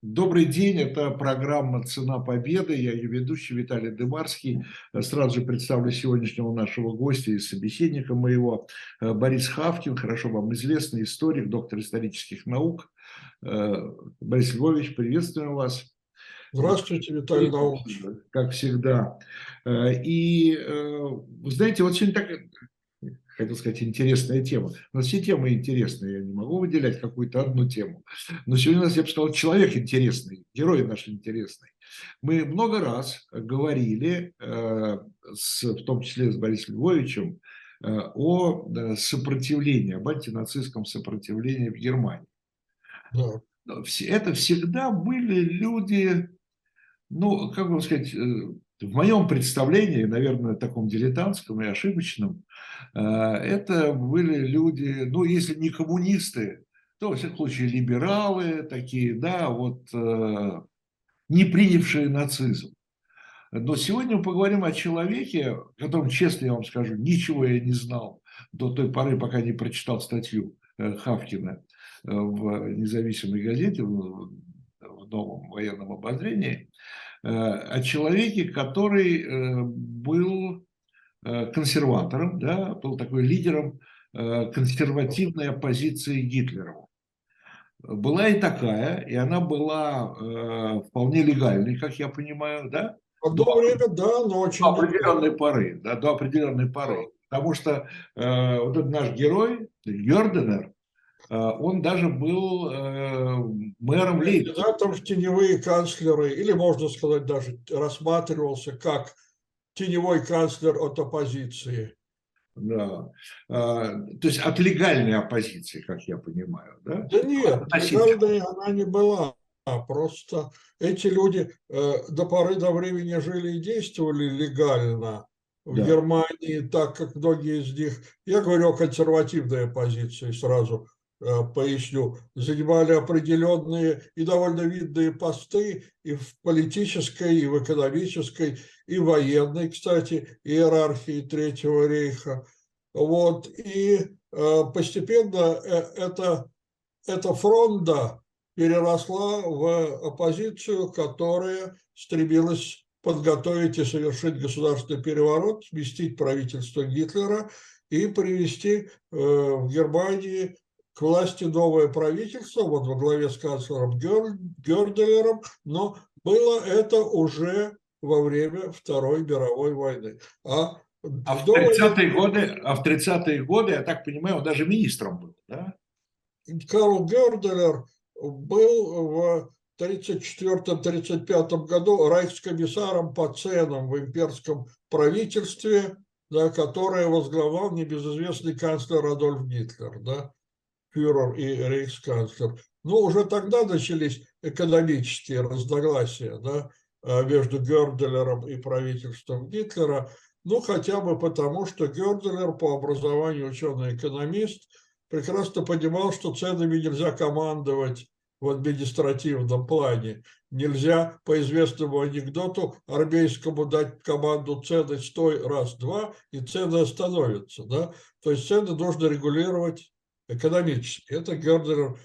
Добрый день, это программа «Цена победы». Я ее ведущий Виталий Дымарский. Сразу же представлю сегодняшнего нашего гостя и собеседника моего. Э, Борис Хавкин, хорошо вам известный историк, доктор исторических наук. Э, Борис Львович, приветствуем вас. Здравствуйте, Виталий Наумович. Как всегда. Э, и, вы знаете, вот сегодня так хотел сказать, интересная тема. Нас все темы интересные, я не могу выделять какую-то одну тему. Но сегодня у нас, я бы сказал, человек интересный, герой наш интересный. Мы много раз говорили, э, с, в том числе с Борисом Львовичем, э, о э, сопротивлении, об антинацистском сопротивлении в Германии. Да. Это всегда были люди, ну, как бы сказать, в моем представлении, наверное, таком дилетантском и ошибочном, э, это были люди, ну, если не коммунисты, то, во всяком случае, либералы такие, да, вот, э, не принявшие нацизм. Но сегодня мы поговорим о человеке, о котором, честно я вам скажу, ничего я не знал до той поры, пока не прочитал статью э, Хавкина в независимой газете, в новом военном обозрении. Э, о человеке, который э, был э, консерватором, да, был такой лидером консервативной оппозиции Гитлеру. Была и такая, и она была вполне легальной, как я понимаю, да? До время, да, но очень... До определенной поры, да, до определенной поры. Потому что э, вот этот наш герой, Герденер, э, он даже был э, мэром Лейпцига. Кандидатом в теневые канцлеры, или можно сказать даже рассматривался как теневой канцлер от оппозиции. Да. А, то есть от легальной оппозиции, как я понимаю, да? Да нет, легальной она не была. Просто эти люди э, до поры до времени жили и действовали легально в да. Германии, так как многие из них, я говорю о консервативной оппозиции сразу, Э, поясню, занимали определенные и довольно видные посты и в политической, и в экономической, и военной, кстати, иерархии Третьего рейха. Вот, и э, постепенно э, эта, эта фронта переросла в оппозицию, которая стремилась подготовить и совершить государственный переворот, сместить правительство Гитлера и привести в Германии к власти новое правительство, вот во главе с канцлером Герделером, но было это уже во время Второй мировой войны. А, а в 30-е годы, а в 30-е годы, я так понимаю, он даже министром был, да? Карл Герделер был в 1934-1935 году райхскомиссаром по ценам в имперском правительстве, да, которое возглавлял небезызвестный канцлер Адольф Гитлер. Да фюрер и рейхсканцлер. Но уже тогда начались экономические разногласия да, а, между Герделером и правительством Гитлера, ну хотя бы потому, что Герделер по образованию ученый-экономист прекрасно понимал, что ценами нельзя командовать в административном плане. Нельзя по известному анекдоту армейскому дать команду цены стой раз-два, и цены остановятся. Да? То есть цены нужно регулировать экономически. Это Гердер,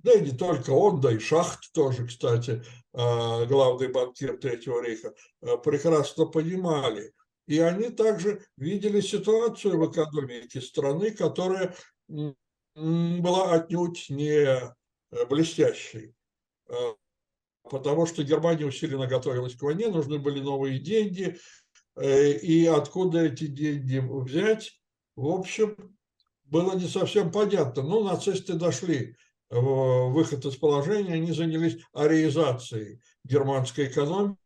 да и не только он, да и Шахт тоже, кстати, а, главный банкир Третьего рейха, а, прекрасно понимали. И они также видели ситуацию в экономике страны, которая была отнюдь не э, блестящей. А, потому что Германия усиленно готовилась к войне, нужны были новые деньги. Э, и откуда эти деньги взять? В общем, было не совсем понятно. Ну, нацисты дошли в выход из положения, они занялись ариизацией германской экономики,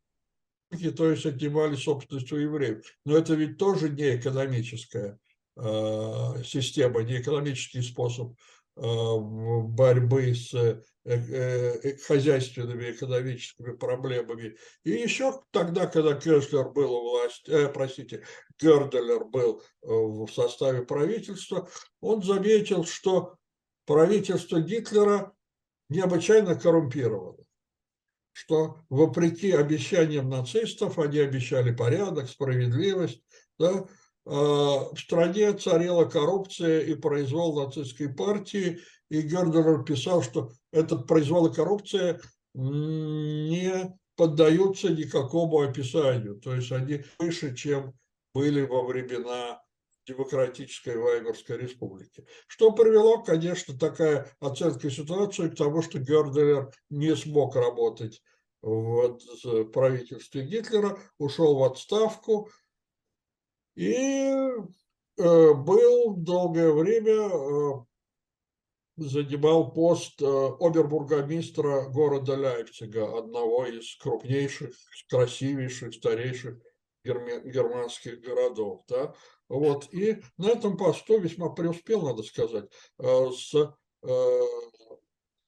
то есть отнимали собственность у евреев. Но это ведь тоже не экономическая э, система, не экономический способ э, борьбы с э, э, хозяйственными экономическими проблемами. И еще тогда, когда Кеслер был у власти, э, простите, Герделер был э, в составе правительства, он заметил, что правительство Гитлера необычайно коррумпировано, что вопреки обещаниям нацистов, они обещали порядок, справедливость, да, в стране царила коррупция и произвол нацистской партии, и Гердер писал, что этот произвол и коррупция не поддаются никакому описанию. То есть они выше, чем были во времена Демократической Вайберской Республики. Что привело, конечно, такая оценка ситуации к тому, что Герделер не смог работать в правительстве Гитлера, ушел в отставку и э, был долгое время, э, занимал пост э, обербургомистра города Лейпцига, одного из крупнейших, красивейших, старейших германских городов. Да? Вот. И на этом посту весьма преуспел, надо сказать. С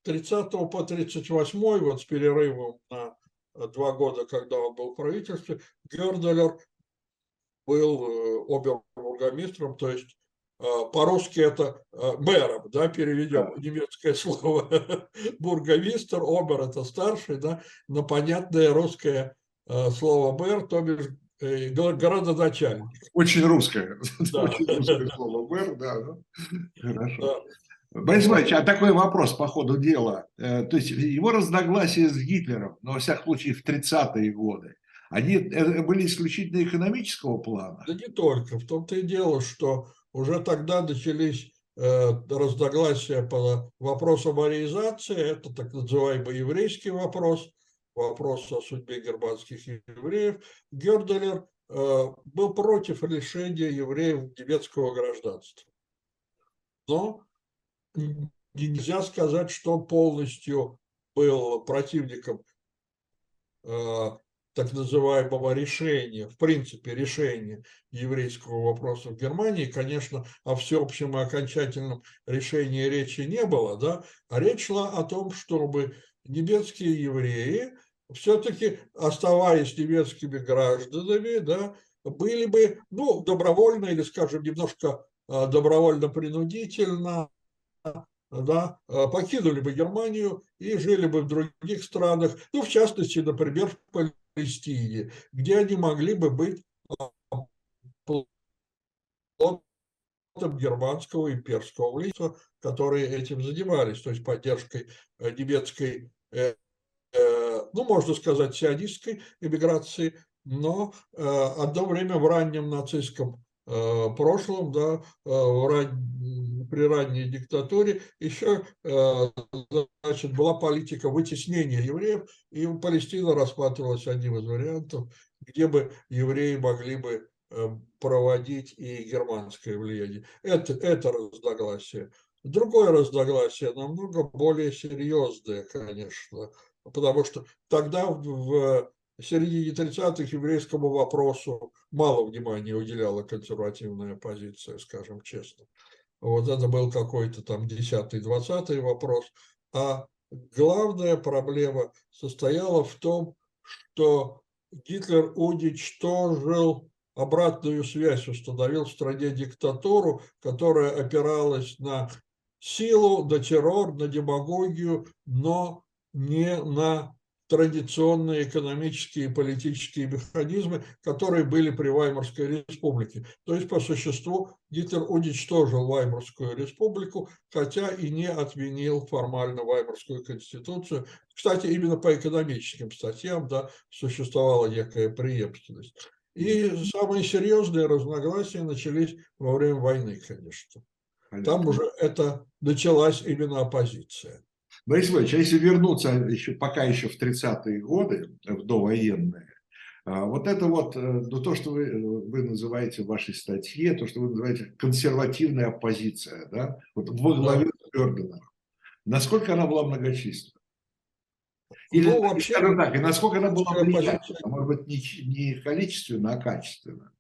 30 э, по 38, вот с перерывом на два года, когда он был в правительстве, Герделер был э, обербургомистром, то есть по-русски это мэром, да, переведем немецкое слово бургомистр, обер это старший, да, но понятное русское слово мэр, то бишь Э, городоначальник. Очень русское. Да. Очень русское слово мэр, да. Хорошо. Да. Борис Иванович, а такой вопрос по ходу дела. Э, то есть его разногласия с Гитлером, но во всяком случае в 30-е годы, они э, были исключительно экономического плана? Да не только. В том-то и дело, что уже тогда начались разногласия по вопросам ариизации, это так называемый еврейский вопрос – вопрос о судьбе германских евреев, Герделер э, был против лишения евреев немецкого гражданства. Но нельзя сказать, что он полностью был противником э, так называемого решения, в принципе, решения еврейского вопроса в Германии. Конечно, о всеобщем и окончательном решении речи не было, да, а речь шла о том, чтобы немецкие евреи все-таки, оставаясь немецкими гражданами, да, были бы, ну, добровольно или, скажем, немножко а, добровольно-принудительно, да, а, покинули бы Германию и жили бы в других странах, ну, в частности, например, в Палестине, где они могли бы быть а, плотом германского имперского влияния, которые этим занимались, то есть поддержкой немецкой э, Э, ну, можно сказать, сионистской эмиграции, но э, одно время в раннем нацистском э, прошлом, да, ран... при ранней диктатуре еще значит, была политика вытеснения евреев, и Палестина рассматривалась одним из вариантов, где бы евреи могли бы проводить и германское влияние. Это, это разногласие. Другое разногласие, намного более серьезное, конечно, потому что тогда в середине 30-х еврейскому вопросу мало внимания уделяла консервативная позиция, скажем честно. Вот это был какой-то там 10-20 вопрос. А главная проблема состояла в том, что Гитлер уничтожил обратную связь, установил в стране диктатуру, которая опиралась на силу, на террор, на демагогию, но не на традиционные экономические и политические механизмы, которые были при Ваймарской республике. То есть, по существу, Гитлер уничтожил Ваймарскую республику, хотя и не отменил формально Ваймарскую конституцию. Кстати, именно по экономическим статьям да, существовала некая преемственность. И самые серьезные разногласия начались во время войны, конечно. Там уже это началась именно оппозиция. Борис Иванович, а если вернуться еще, пока еще в 30-е годы, в довоенные, а, вот это вот, э, ну, то, что вы, вы называете в вашей статье, то, что вы называете консервативная оппозиция, да, вот во главе с Берденом, насколько она была многочисленна? Или, ну, вообще, так, и насколько она была влиятельна, может быть, не, не количественно, а качественно?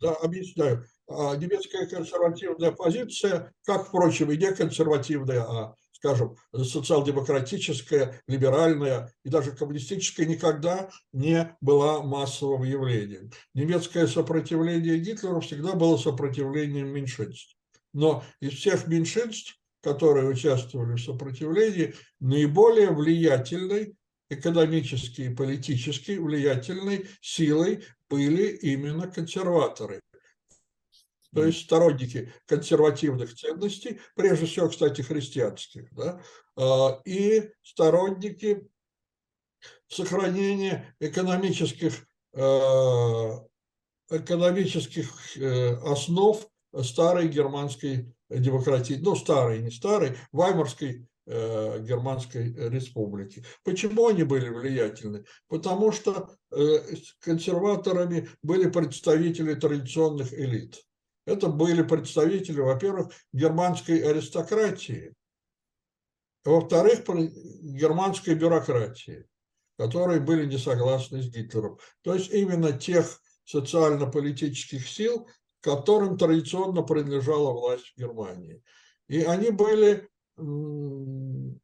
Да, объясняю. А, немецкая консервативная позиция, как, впрочем, и не консервативная, а скажем, социал-демократическая, либеральная и даже коммунистическая никогда не была массовым явлением. Немецкое сопротивление Гитлеру всегда было сопротивлением меньшинств. Но из всех меньшинств, которые участвовали в сопротивлении, наиболее влиятельной экономически и политически влиятельной силой были именно консерваторы. То есть сторонники консервативных ценностей, прежде всего, кстати, христианских, да, а, и сторонники сохранения экономических, а, экономических э, основ старой германской демократии, ну, старой, не старой, Ваймарской Э, Германской республики. Почему они были влиятельны? Потому что э, консерваторами были представители традиционных элит. Это были представители, во-первых, германской аристократии, во-вторых, германской бюрократии, которые были не согласны с Гитлером. То есть именно тех социально-политических сил, которым традиционно принадлежала власть в Германии. И они были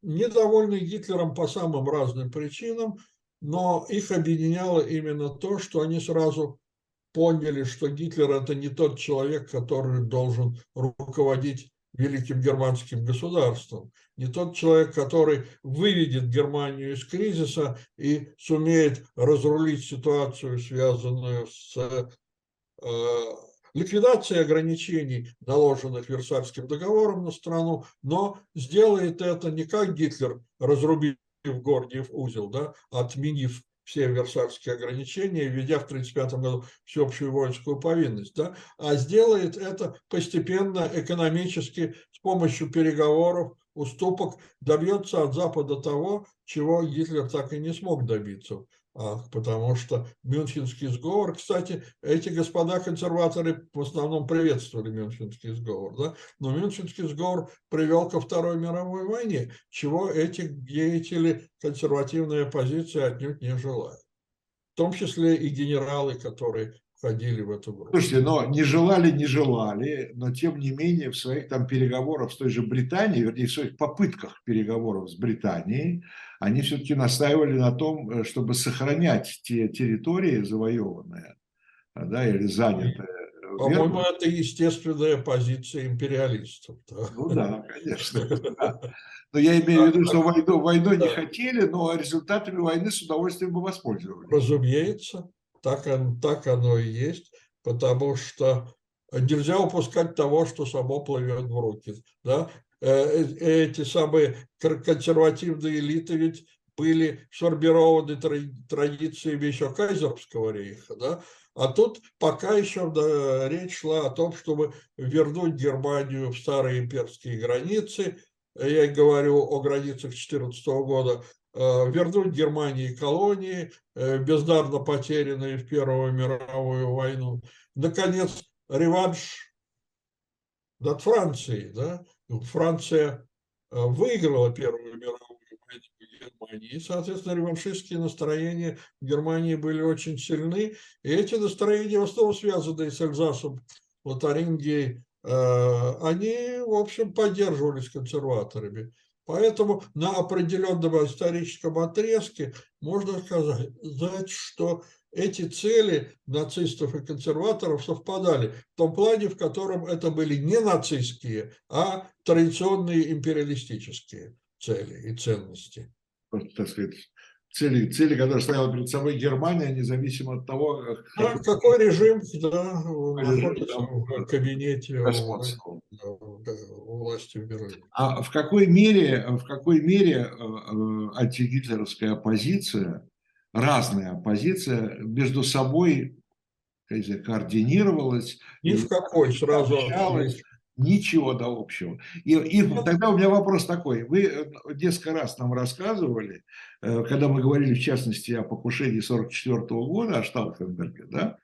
недовольны Гитлером по самым разным причинам, но их объединяло именно то, что они сразу поняли, что Гитлер – это не тот человек, который должен руководить великим германским государством, не тот человек, который выведет Германию из кризиса и сумеет разрулить ситуацию, связанную с э, ликвидация ограничений, наложенных Версальским договором на страну, но сделает это не как Гитлер, разрубив Гордиев узел, да, отменив все Версальские ограничения, введя в 1935 году всеобщую воинскую повинность, да, а сделает это постепенно, экономически, с помощью переговоров, уступок, добьется от Запада того, чего Гитлер так и не смог добиться потому что Мюнхенский сговор, кстати, эти господа консерваторы в основном приветствовали Мюнхенский сговор, да? но Мюнхенский сговор привел ко Второй мировой войне, чего эти деятели консервативной оппозиции отнюдь не желают. В том числе и генералы, которые входили в эту группу. Слушайте, но не желали, не желали, но тем не менее в своих там переговорах с той же Британией, вернее, в своих попытках переговоров с Британией, они все-таки настаивали на том, э, чтобы сохранять те территории завоеванные, да, или занятые. По-моему, это естественная позиция империалистов. Да? Ну да, конечно. Но я имею в виду, что войну, войну не хотели, но результатами войны с удовольствием бы воспользовались. Разумеется так, так оно и есть, потому что нельзя упускать того, что само плывет в руки. Да? Э, э, эти самые консервативные элиты ведь были сформированы традициями еще Кайзерского рейха, да? А тут пока еще да, речь шла о том, чтобы вернуть Германию в старые имперские границы. Я говорю о границах 14 года, вернуть Германии колонии, э, бездарно потерянные в Первую мировую войну. Наконец, реванш над Францией. Да? Франция э, выиграла Первую мировую войну в Германии, и, соответственно, реваншистские настроения в Германии были очень сильны, и эти настроения в основном связанные с Эльзасом, Лотарингией, они, в общем, поддерживались консерваторами. Поэтому на определенном историческом отрезке можно сказать, что эти цели нацистов и консерваторов совпадали в том плане, в котором это были не нацистские, а традиционные империалистические цели и ценности. Так сказать, цели, цели, которые ставила перед собой Германия, независимо от того, как, да, какой режим да, находится в кабинете власти в Берлине. А в какой мере, в какой мере э, э, антигитлеровская оппозиция, разная оппозиция, между собой координировалась? Ни в какой, сразу. Ничего до общего. И, и тогда у меня вопрос такой. Вы э, несколько раз нам рассказывали, э, когда мы говорили, в частности, о покушении 44 года, о Штауфенберге, да,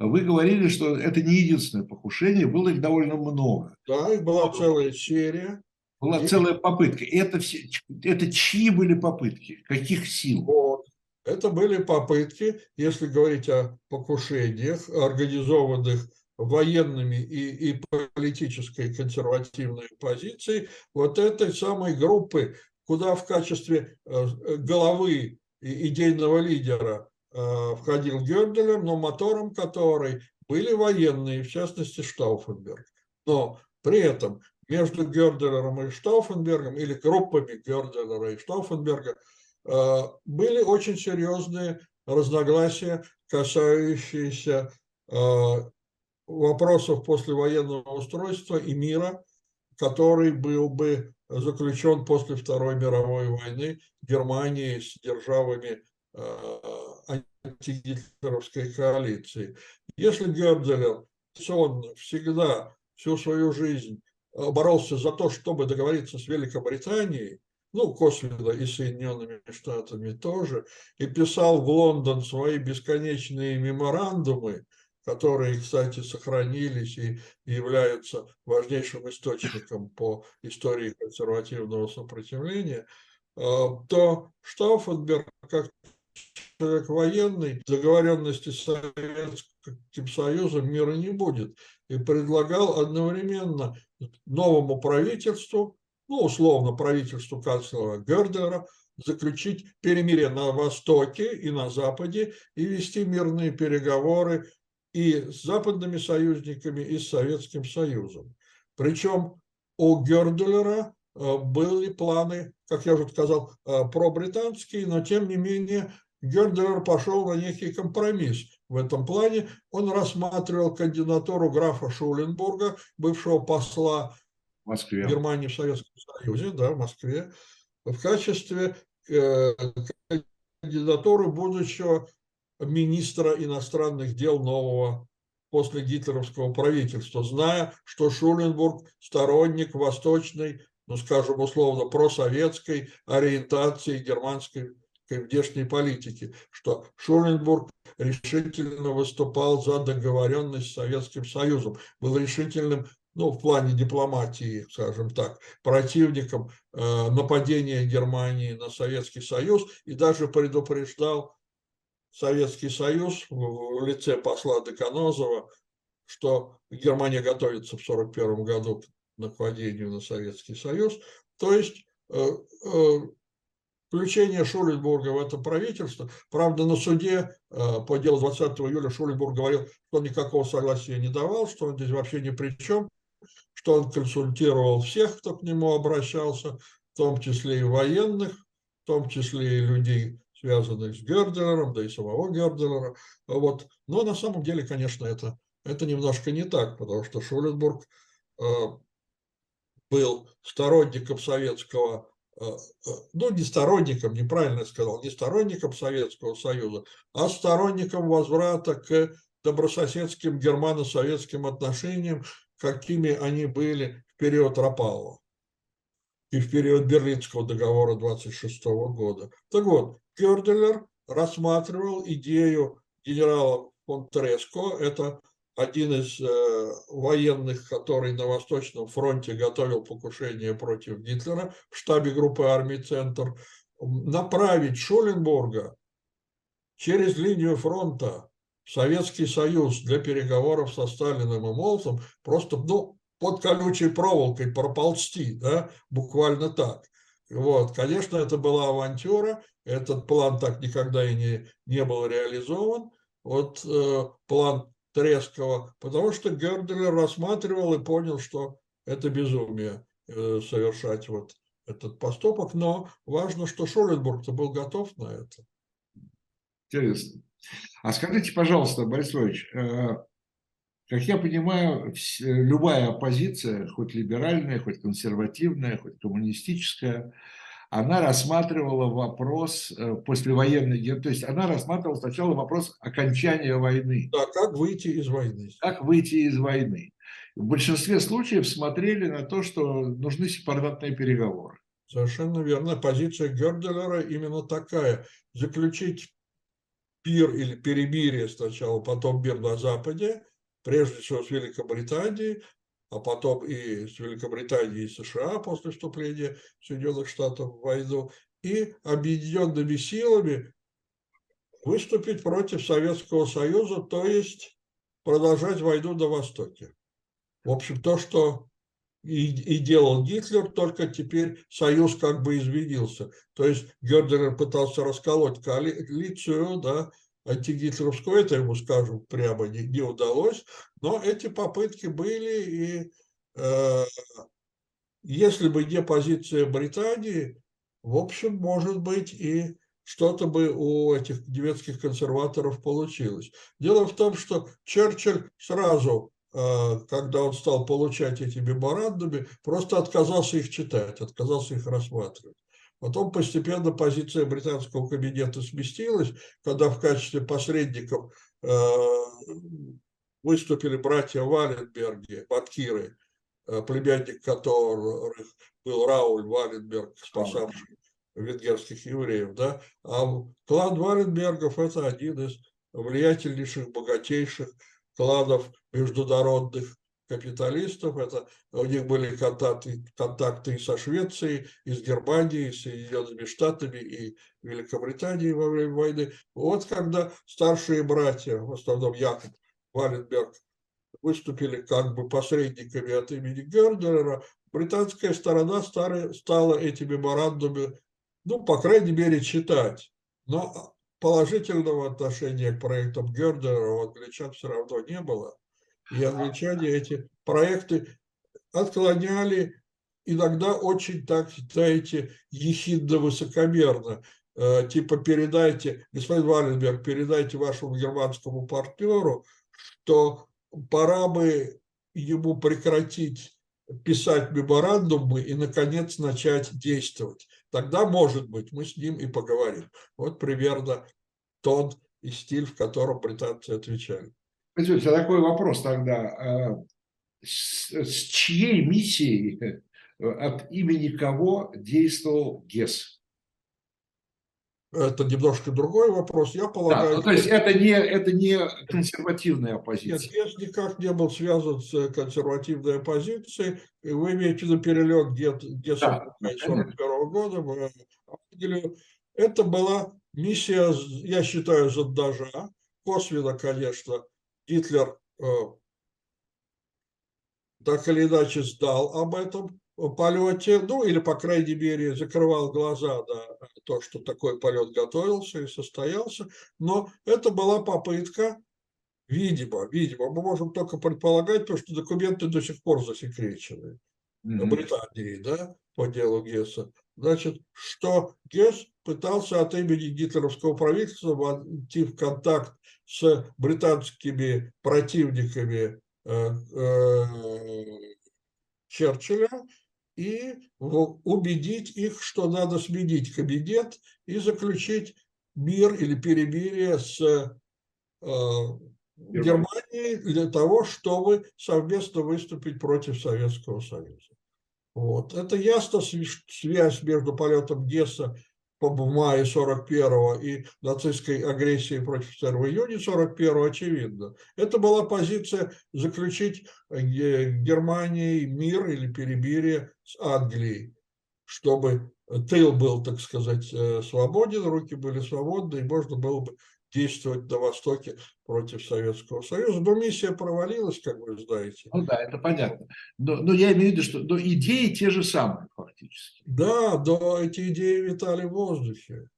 вы говорили, что это не единственное покушение, было их довольно много. Да, их была целая серия. Была целая попытка. Это, все, это чьи были попытки? Каких сил? Вот. Это были попытки, если говорить о покушениях, организованных военными и, и политической консервативной позицией вот этой самой группы, куда в качестве э, головы идейного лидера э, входил Герделер, но мотором которой были военные, в частности Штауфенберг. Но при этом между Герделером и Штауфенбергом или группами Герделера и Штауфенберга э, были очень серьезные разногласия, касающиеся вопросов послевоенного устройства и мира, который был бы заключен после Второй мировой войны Германии с державами э, антигитлеровской коалиции. Если Герделер всегда всю свою жизнь боролся за то, чтобы договориться с Великобританией, ну, косвенно и Соединенными Штатами тоже, и писал в Лондон свои бесконечные меморандумы, которые, кстати, сохранились и являются важнейшим источником по истории консервативного сопротивления, э, то Штауфенберг, как человек военный, договоренности с Советским Союзом мира не будет. И предлагал одновременно новому правительству, ну, условно, правительству канцлера Гердера, заключить перемирие на Востоке и на Западе и вести мирные переговоры и с западными союзниками, и с Советским Союзом. Причем у Герделера э, были планы, как я уже сказал, э, пробританские, но тем не менее Герделер пошел на некий компромисс. В этом плане он рассматривал кандидатуру графа Шуленбурга, бывшего посла Москве. Германии в Советском Союзе, да, в Москве, в качестве э, кандидатуры будущего министра иностранных дел нового после гитлеровского правительства, зная, что Шуленбург сторонник восточной, ну, скажем условно, просоветской ориентации германской внешней политики, что Шуленбург решительно выступал за договоренность с Советским Союзом, был решительным ну, в плане дипломатии, скажем так, противником э, нападения Германии на Советский Союз и даже предупреждал Советский Союз в лице посла Деканозова, что Германия готовится в 1941 году к нападению на Советский Союз. То есть э, э, включение Шуленбурга в это правительство. Правда, на суде э, по делу 20 июля Шуленбург говорил, что он никакого согласия не давал, что он здесь вообще ни при чем, что он консультировал всех, кто к нему обращался, в том числе и военных, в том числе и людей связанных с Гердерлером, да и самого Гердерлера. Вот. Но на самом деле, конечно, это, это немножко не так, потому что Шуленбург э, был сторонником советского, э, э, ну, не сторонником, неправильно сказал, не сторонником Советского Союза, а сторонником возврата к добрососедским германо-советским отношениям, какими они были в период Рапалова и в период Берлинского договора 26 года. Так вот, Кёрделер рассматривал идею генерала фон Треско, это один из э, военных, который на Восточном фронте готовил покушение против Гитлера в штабе группы армий «Центр», направить Шуленбурга через линию фронта в Советский Союз для переговоров со Сталиным и Молотом просто ну, под колючей проволокой проползти, да, буквально так. Вот, конечно, это была авантюра, этот план так никогда и не, не был реализован. Вот э, план Трескова, потому что Герделер рассматривал и понял, что это безумие э, совершать вот этот поступок, но важно, что Шоленбург-то был готов на это. Интересно. А скажите, пожалуйста, Борис Ильич, э, как я понимаю, любая оппозиция, хоть либеральная, хоть консервативная, хоть коммунистическая, она рассматривала вопрос э, послевоенной, то есть она рассматривала сначала вопрос окончания войны. Да, как выйти из войны. Как выйти из войны. В большинстве случаев смотрели на то, что нужны сепаратные переговоры. Совершенно верно. Позиция Герделера именно такая. Заключить пир или перемирие сначала, потом мир на Западе, прежде всего с Великобританией, а потом и с Великобританией и США после вступления Соединенных Штатов в войну, и объединенными силами выступить против Советского Союза, то есть продолжать войну на Востоке. В общем, то, что и, и делал Гитлер, только теперь Союз как бы изменился. То есть Гердер пытался расколоть коалицию, да, антигитлеровскую, это ему, скажем, прямо не, не удалось, но эти попытки были, и э, если бы не позиция Британии, в общем, может быть, и что-то бы у этих немецких консерваторов получилось. Дело в том, что Черчилль сразу когда он стал получать эти меморандумы, просто отказался их читать, отказался их рассматривать. Потом постепенно позиция британского кабинета сместилась, когда в качестве посредников выступили братья Валенберги, банкиры, э, племянник которых был Рауль Валенберг, спасавший венгерских евреев. Да? А клан Валенбергов – это один из влиятельнейших, богатейших кланов международных капиталистов. Это, у них были контакты, контакты и со Швецией, и с Германией, и с Соединенными Штатами, и Великобританией во время войны. Вот когда старшие братья, в основном Яков Валенберг выступили как бы посредниками от имени Гердера, британская сторона стала эти меморандумы, ну, по крайней мере, читать. Но положительного отношения к проектам Гердера у англичан все равно не было. И англичане эти проекты отклоняли иногда очень, так знаете, ехидно-высокомерно. Э, типа передайте, господин Валенберг, передайте вашему германскому партнеру, что пора бы ему прекратить писать меморандумы и, наконец, начать действовать. Тогда, может быть, мы с ним и поговорим. Вот примерно тон и стиль, в котором британцы отвечали. Извините, такой вопрос тогда. А, с, с чьей миссией, э, от имени кого действовал ГЕС? Это немножко другой вопрос. Я полагаю... Да, ну, то есть это не, это не консервативная оппозиция? Нет, ГЕС никак не был связан с консервативной оппозицией. Вы имеете виду перелет ГЕСа да, 1941 года в Англию. Это была миссия, я считаю, зондажа. Косвенно, конечно, Гитлер э, так или иначе сдал об этом полете, ну или, по крайней мере, закрывал глаза на то, что такой полет готовился и состоялся. Но это была попытка, видимо, видимо, мы можем только предполагать, потому что документы до сих пор засекречены mm-hmm. Британии, да, по делу Гесса. Значит, что Гесс пытался от имени гитлеровского правительства войти в контакт с британскими противниками э, э, Черчилля и убедить их, что надо сменить кабинет и заключить мир или перемирие с э, Германией для того, чтобы совместно выступить против Советского Союза. Вот. Это ясно связь между полетом Гесса в мае 41 и нацистской агрессией против 2 июня 41 очевидно. Это была позиция заключить э, Германии мир или перемирие с Англией, чтобы тыл был, так сказать, э, свободен, руки были свободны, и можно было бы действовать на Востоке против Советского Союза. Но миссия провалилась, как вы знаете. Ну да, это понятно. Но, но я имею в виду, что но идеи те же самые фактически. Да, но эти идеи витали в воздухе.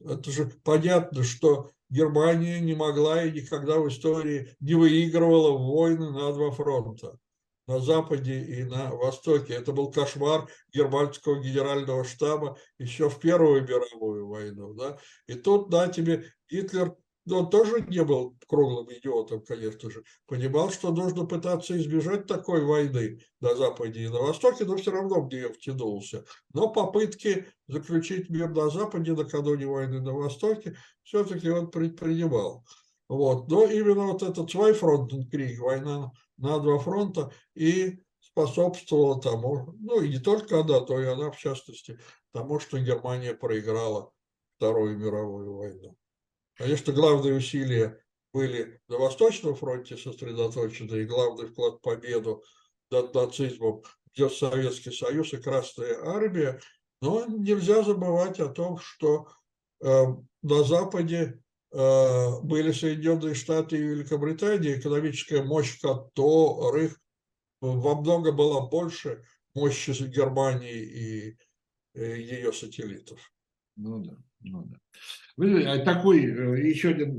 Это же понятно, что Германия не могла и никогда в истории не выигрывала войны на два фронта на Западе и на Востоке. Это был кошмар германского генерального штаба еще в Первую мировую войну. Да? И тут, да, тебе Гитлер, ну, он тоже не был круглым идиотом, конечно же, понимал, что нужно пытаться избежать такой войны на Западе и на Востоке, но все равно в нее втянулся. Но попытки заключить мир на Западе накануне войны на Востоке все-таки он предпринимал. Вот. Но именно вот этот Свайфронтенкриг, война на два фронта и способствовала тому, ну и не только она, то и она в частности, тому, что Германия проиграла Вторую мировую войну. Конечно, главные усилия были на Восточном фронте сосредоточены, и главный вклад в победу над нацизмом идет Советский Союз и Красная Армия, но нельзя забывать о том, что э, на Западе были Соединенные Штаты и Великобритания, экономическая мощь которых во много была больше мощи Германии и э, ее сателлитов. Ну да, ну да. А такой э, еще один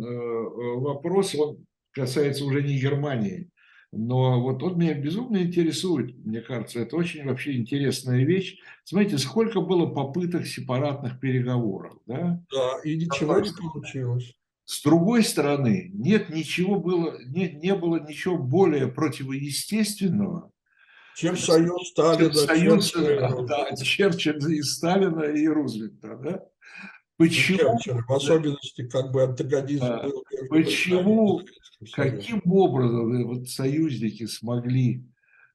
вопрос, он касается уже не Германии, но вот он меня безумно интересует, мне кажется, это очень вообще интересная вещь. Смотрите, сколько было попыток сепаратных переговоров, да? Да, и ничего не получилось. С другой стороны, нет ничего было, нет, не было ничего более противоестественного, чем союз Сталина, чем союз, Черчилля, да, Черчилля и Сталина и Рузвельта. Да? Почему? Черчилля, в особенности как бы антагонизм да. был. Почему, каким образом вот союзники смогли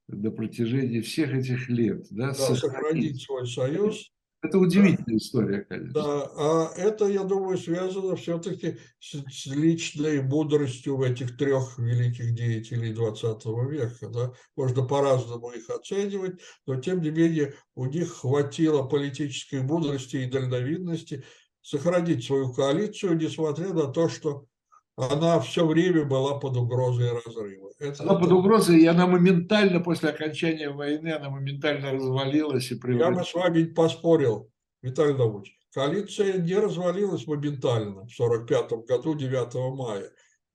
на протяжении всех этих лет да, да, сохранить, сохранить свой союз, это удивительная да. история, конечно. Да, а это, я думаю, связано все-таки с, с личной мудростью в этих трех великих деятелей 20 века. Да? Можно по-разному их оценивать, но тем не менее у них хватило политической мудрости и дальновидности сохранить свою коалицию, несмотря на то, что она все время была под угрозой разрыва. Это, она это... под угрозой, и она моментально, после окончания войны, она моментально развалилась и превратилась. Я бы с вами поспорил, Виталий Давыдович. Коалиция не развалилась моментально в 1945 году, 9 мая.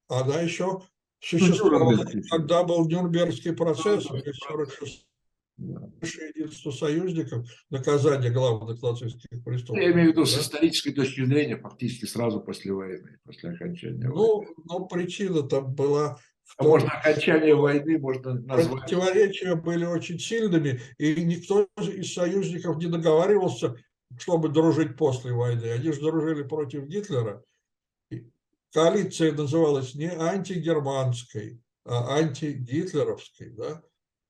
Она еще ну, существовала, когда был Нюрнбергский процесс, в 1946 Высшее единство союзников, наказание главных нацистских преступников. Я имею в виду да? с исторической точки зрения, фактически сразу после войны, после окончания ну, войны. Ну, причина там была в а том, можно окончание войны можно назвать. Противоречия были очень сильными, и никто из союзников не договаривался, чтобы дружить после войны. Они же дружили против Гитлера. Коалиция называлась не антигерманской, а антигитлеровской. Да?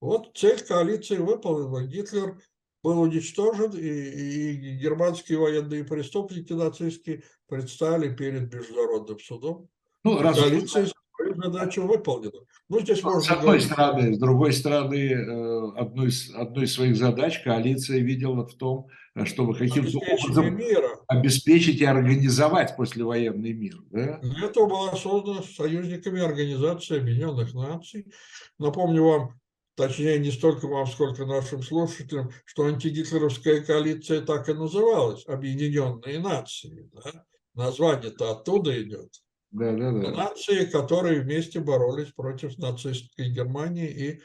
Вот цель коалиции выполнена. Гитлер был уничтожен, и, и германские военные преступники нацистские предстали перед международным судом. Ну, раз коалиция свою задачу выполнена. Ну, здесь можно с одной говорить. стороны, с другой стороны, э, одной из, одной из своих задач коалиция видела в том, чтобы каким-то образом мира. обеспечить и организовать послевоенный мир. Да? Для этого была создана союзниками Организация Объединенных Наций. Напомню вам, точнее не столько вам, сколько нашим слушателям, что антигитлеровская коалиция так и называлась, Объединенные Нации. Да? Название-то оттуда идет. Да, да, да. Нации, которые вместе боролись против нацистской Германии и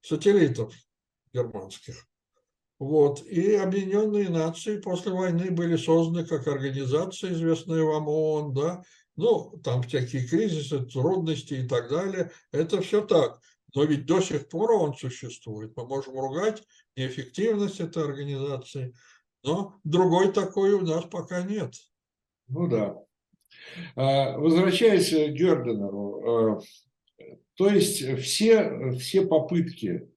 сателлитов германских. Вот. И Объединенные Нации после войны были созданы как организация, известная вам ООН, да, ну, там всякие кризисы, трудности и так далее. Это все так. Но ведь до сих пор он существует. Мы можем ругать неэффективность этой организации, но другой такой у нас пока нет. Ну да. А, возвращаясь к Герденеру, а, то есть все, все попытки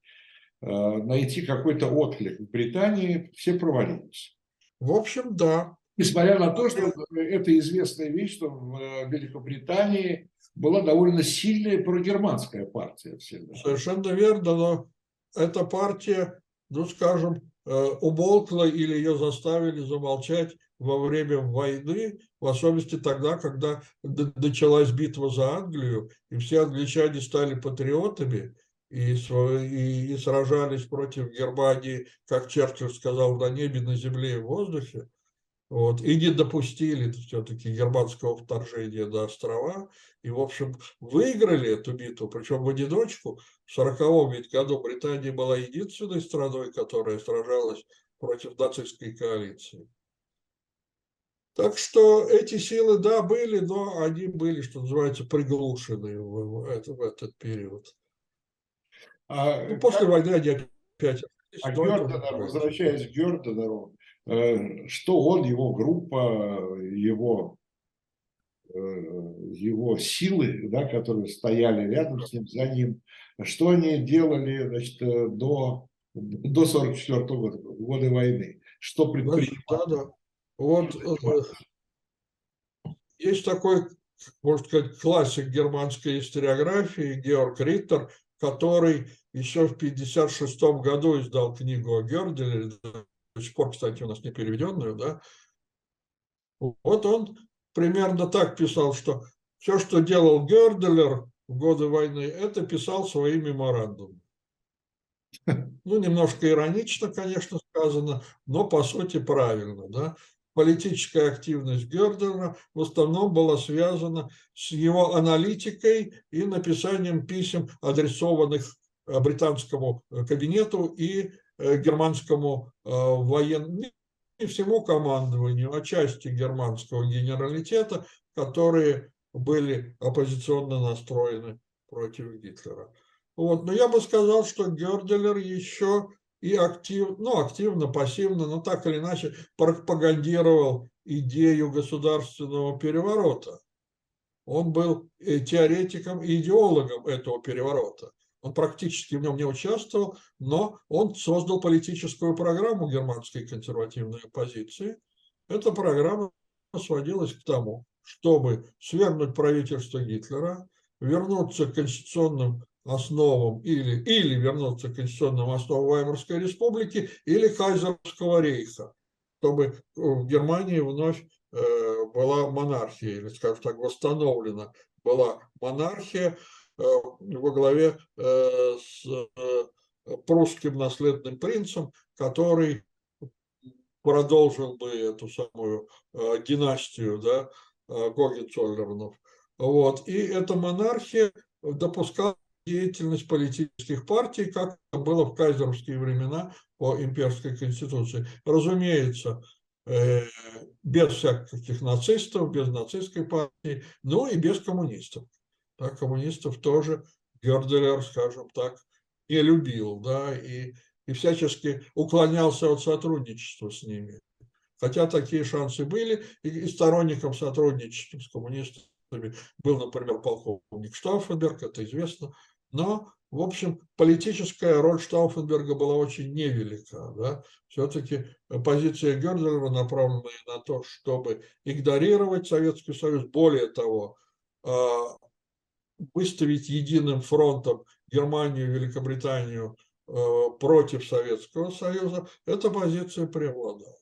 а, найти какой-то отклик в Британии, все провалились. В общем, да. Несмотря на то, что это известная вещь, что в Великобритании была довольно сильная прогерманская партия всегда. Совершенно верно, но эта партия, ну скажем, э, умолкла или ее заставили замолчать во время войны, в особенности тогда, когда началась битва за Англию, и все англичане стали патриотами и, и, и сражались против Германии, как Черчилль сказал, на небе, на земле и в воздухе. Вот, и не допустили все-таки германского вторжения на острова. И, в общем, выиграли эту битву, причем в одиночку. В 40 ведь году Британия была единственной страной, которая сражалась против нацистской коалиции. Так что эти силы, да, были, но они были, что называется, приглушены в, в, в этот период. А, ну, после как... войны они опять... А Герденер, возвращаясь к Герденеру, Э, что он, его группа, его, э, его силы, да, которые стояли рядом с ним, за ним, что они делали значит, э, до, до 44 года, года войны, что предпринимали. Да, да. Вот есть такой, можно сказать, классик германской историографии Георг Риттер, который еще в 1956 году издал книгу о Герделе, до сих пор, кстати, у нас не переведенную, да, вот он примерно так писал, что все, что делал Герделер в годы войны, это писал свои меморандумы. Ну, немножко иронично, конечно, сказано, но по сути правильно, да. Политическая активность Гердера в основном была связана с его аналитикой и написанием писем, адресованных э, британскому э, кабинету и германскому э, военному, не всему командованию, а части германского генералитета, которые были оппозиционно настроены против Гитлера. Вот. Но я бы сказал, что Герделер еще и актив, ну, активно, пассивно, но так или иначе пропагандировал идею государственного переворота. Он был э, теоретиком и идеологом этого переворота. Он практически в нем не участвовал, но он создал политическую программу германской консервативной оппозиции. Эта программа сводилась к тому, чтобы свергнуть правительство Гитлера, вернуться к конституционным основам или, или вернуться к конституционным основам Ваймарской республики или Кайзерского рейха, чтобы в Германии вновь э, была монархия, или, скажем так, восстановлена была монархия э, во главе э, с прусским наследным принцем, который продолжил бы эту самую династию да, Гогенцоллернов. Вот. И эта монархия допускала деятельность политических партий, как было в кайзеровские времена по имперской конституции. Разумеется, э, без всяких нацистов, без нацистской партии, но и без коммунистов. Да, коммунистов тоже Герделер, скажем так, не любил, да, и, и всячески уклонялся от сотрудничества с ними. Хотя такие шансы были, и, и сторонником сотрудничества с коммунистами был, например, полковник Штауфенберг, это известно, но, в общем, политическая роль Штауфенберга была очень невелика. Да? Все-таки позиция Гердерлера направлена на то, чтобы игнорировать Советский Союз. Более того, а, выставить единым фронтом Германию и Великобританию а, против Советского Союза, эта позиция преобладала.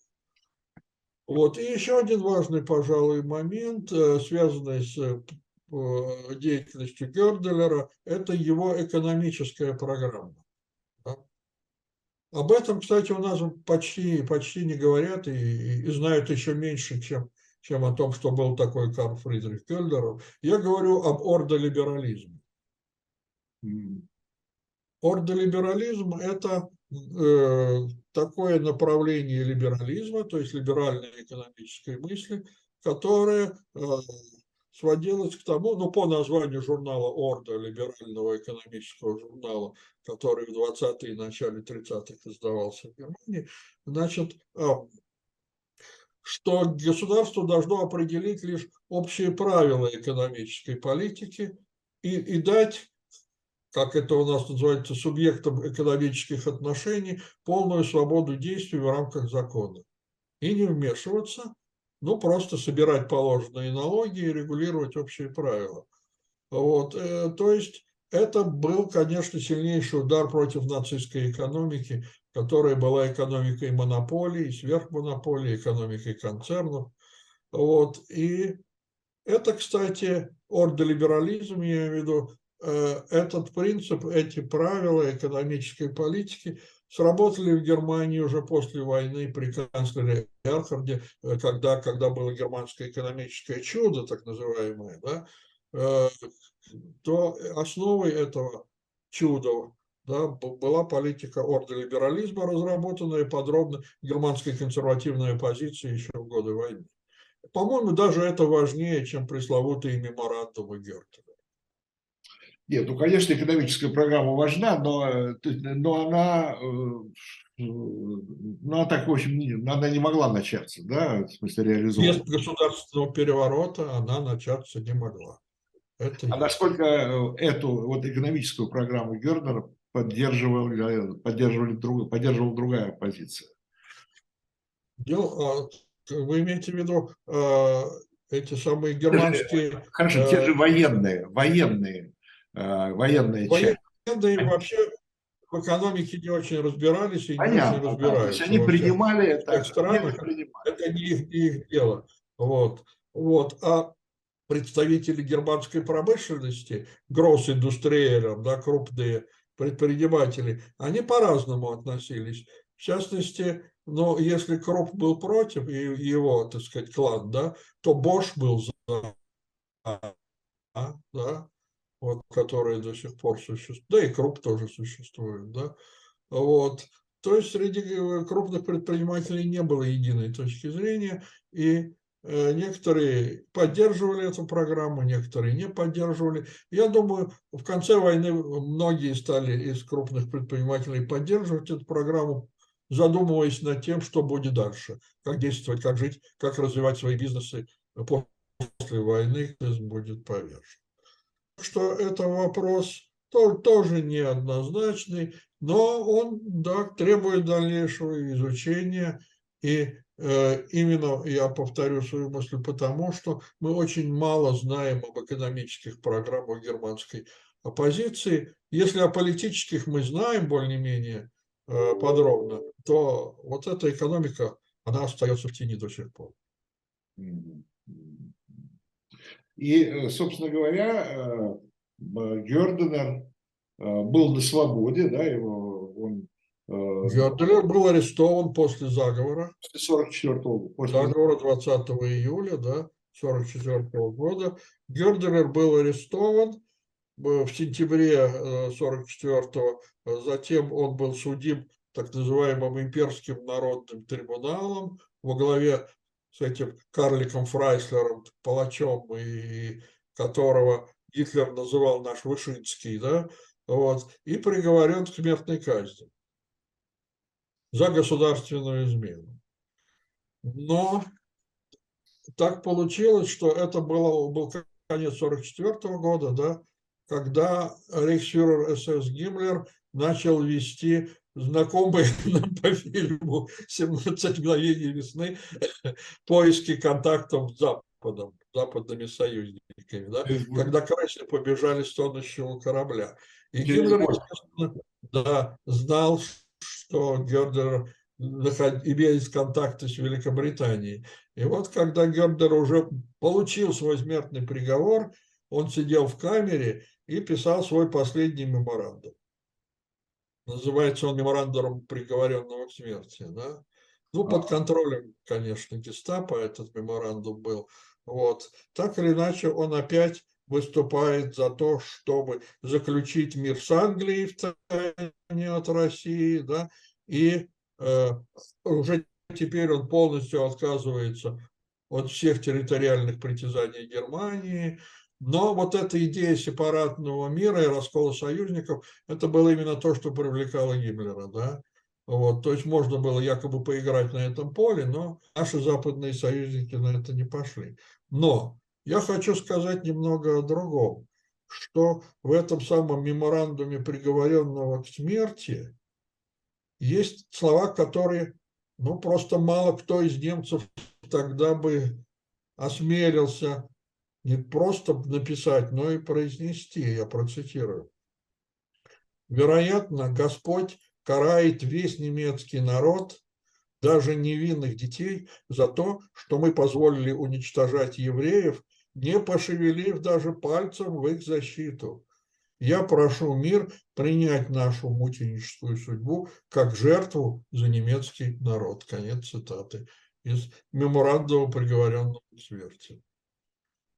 Вот. И еще один важный, пожалуй, момент, э, связанный с Э, деятельностью Герделера, это его экономическая программа. Об этом, кстати, у нас почти, почти не говорят и, и знают еще меньше, чем, чем о том, что был такой Карл Фридрих Гердер. Я говорю об ордолиберализме. Ордолиберализм – это э, такое направление либерализма, то есть либеральной экономической мысли, которое э, сводилось к тому, ну, по названию журнала Орда, либерального экономического журнала, который в 20-е и начале 30-х издавался в Германии, значит, а, что государство должно определить лишь общие правила экономической политики и, и дать как это у нас называется, субъектам экономических отношений, полную свободу действий в рамках закона. И не вмешиваться ну, просто собирать положенные налоги и регулировать общие правила. Вот, э, то есть это был, конечно, сильнейший удар против нацистской экономики, которая была экономикой монополий, сверхмонополий, экономикой концернов. Вот, и это, кстати, ордолиберализм, я имею в виду, э, этот принцип, эти правила экономической политики сработали в Германии уже после войны при канцлере Эрхарде, э, когда, когда было германское экономическое чудо, так называемое, да, э, то основой этого чуда да, была политика ордолиберализма, разработанная подробно германской консервативной оппозицией еще в годы войны. По-моему, даже это важнее, чем пресловутые меморандумы Гертеля. Нет, ну, конечно, экономическая программа важна, но, но она, э, ну, она так, в общем, она не могла начаться, да, в смысле реализовываться. Без государственного переворота она начаться не могла. Это а насколько э, эту вот экономическую программу Гернера поддерживали, поддерживали друг, поддерживала другая оппозиция? Дело, а, вы имеете в виду э, эти самые германские... Хорошо, те же военные, военные Э, часть. Военные вообще в экономике не очень разбирались и Понятно, не очень разбираются. они принимали это. Странах, это не их, не их дело. Вот. Вот. А представители германской промышленности, Гроссиндустриэлем, да, крупные предприниматели, они по-разному относились. В частности, ну, если Круп был против, и его, так сказать, клан, да, то Бош был за, да, вот, которые до сих пор существуют, да и Круп тоже существует, да, вот. То есть среди э, крупных предпринимателей не было единой точки зрения, и некоторые поддерживали эту программу, некоторые не поддерживали. Я думаю, в конце войны многие стали из крупных предпринимателей поддерживать эту программу, задумываясь над тем, что будет дальше, как действовать, как жить, как развивать свои бизнесы после войны, будет повержен. Что это вопрос тоже неоднозначный, но он да, требует дальнейшего изучения и Э, именно, я повторю свою мысль, потому что мы очень мало знаем об экономических программах германской оппозиции. Если о политических мы знаем более-менее э, подробно, то вот эта экономика, она остается в тени до сих пор. И, э, собственно говоря, Герденер был на свободе, да, его, он Герделер был арестован после заговора. После 44 года. После заговора 20 июля, да, 44 года. Герделер был арестован э, в сентябре 44 э, затем он был судим так называемым имперским народным трибуналом во главе с этим карликом Фрайслером, палачом, и которого Гитлер называл наш Вышинский, да, вот, и приговорен к смертной казни за государственную измену. Но так получилось, что это было, был конец 1944 года, да, когда рейхсфюрер СС Гиммлер начал вести знакомые нам по фильму «17 мгновений весны» поиски контактов с Западом, западными союзниками, да, когда крысы побежали с тонущего корабля. И Гиммлер, естественно, да, знал, что Гердер имеет контакты с Великобританией. И вот когда Гердер уже получил свой смертный приговор, он сидел в камере и писал свой последний меморандум. Называется он меморандумом приговоренного к смерти. Да? Ну, под контролем, конечно, гестапо этот меморандум был. Вот. Так или иначе, он опять выступает за то, чтобы заключить мир с Англией в тайне от России, да, и э, уже теперь он полностью отказывается от всех территориальных притязаний Германии, но вот эта идея сепаратного мира и раскола союзников, это было именно то, что привлекало Гиммлера, да, вот, то есть можно было якобы поиграть на этом поле, но наши западные союзники на это не пошли. Но я хочу сказать немного о другом, что в этом самом меморандуме приговоренного к смерти есть слова, которые, ну, просто мало кто из немцев тогда бы осмелился не просто написать, но и произнести, я процитирую. Вероятно, Господь карает весь немецкий народ, даже невинных детей, за то, что мы позволили уничтожать евреев не пошевелив даже пальцем в их защиту. Я прошу мир принять нашу мученическую судьбу как жертву за немецкий народ. Конец цитаты из меморандума приговоренного к смерти.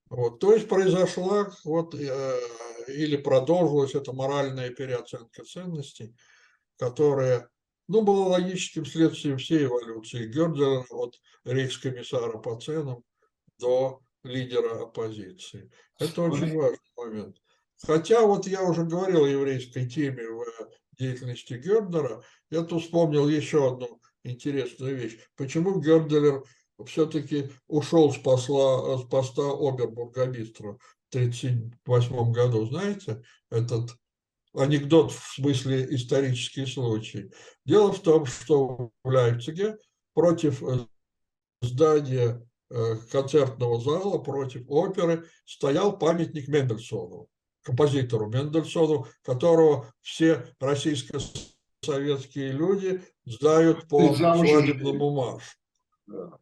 Вот, то есть произошла вот, э, или продолжилась эта моральная переоценка ценностей, которая ну, была логическим следствием всей эволюции Гердера от рейхскомиссара по ценам до лидера оппозиции. Это очень важный момент. Хотя вот я уже говорил о еврейской теме в деятельности Герднера, я тут вспомнил еще одну интересную вещь. Почему Герделер все-таки ушел с, посла, с поста обербургомистра в 1938 году, знаете, этот анекдот в смысле исторический случай. Дело в том, что в Лейпциге против э, здания Э, концертного зала против оперы стоял памятник Мендельсону, композитору Мендельсону, которого все российско-советские люди знают по свадебному маршу. Да.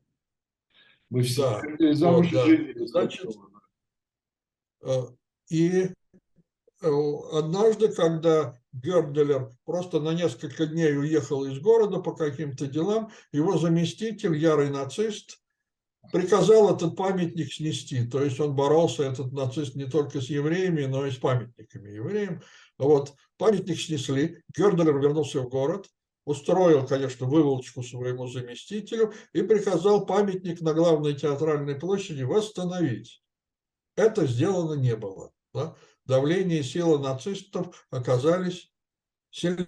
Мы все да. замуж вот, да. Значит, э, и э, однажды, когда Герделер просто на несколько дней уехал из города по каким-то делам, его заместитель, ярый нацист, приказал этот памятник снести. То есть он боролся, этот нацист, не только с евреями, но и с памятниками евреям. Вот, памятник снесли, Гердерлер вернулся в город, устроил, конечно, выволочку своему заместителю и приказал памятник на главной театральной площади восстановить. Это сделано не было. Да? Давление и сила нацистов оказались сильнее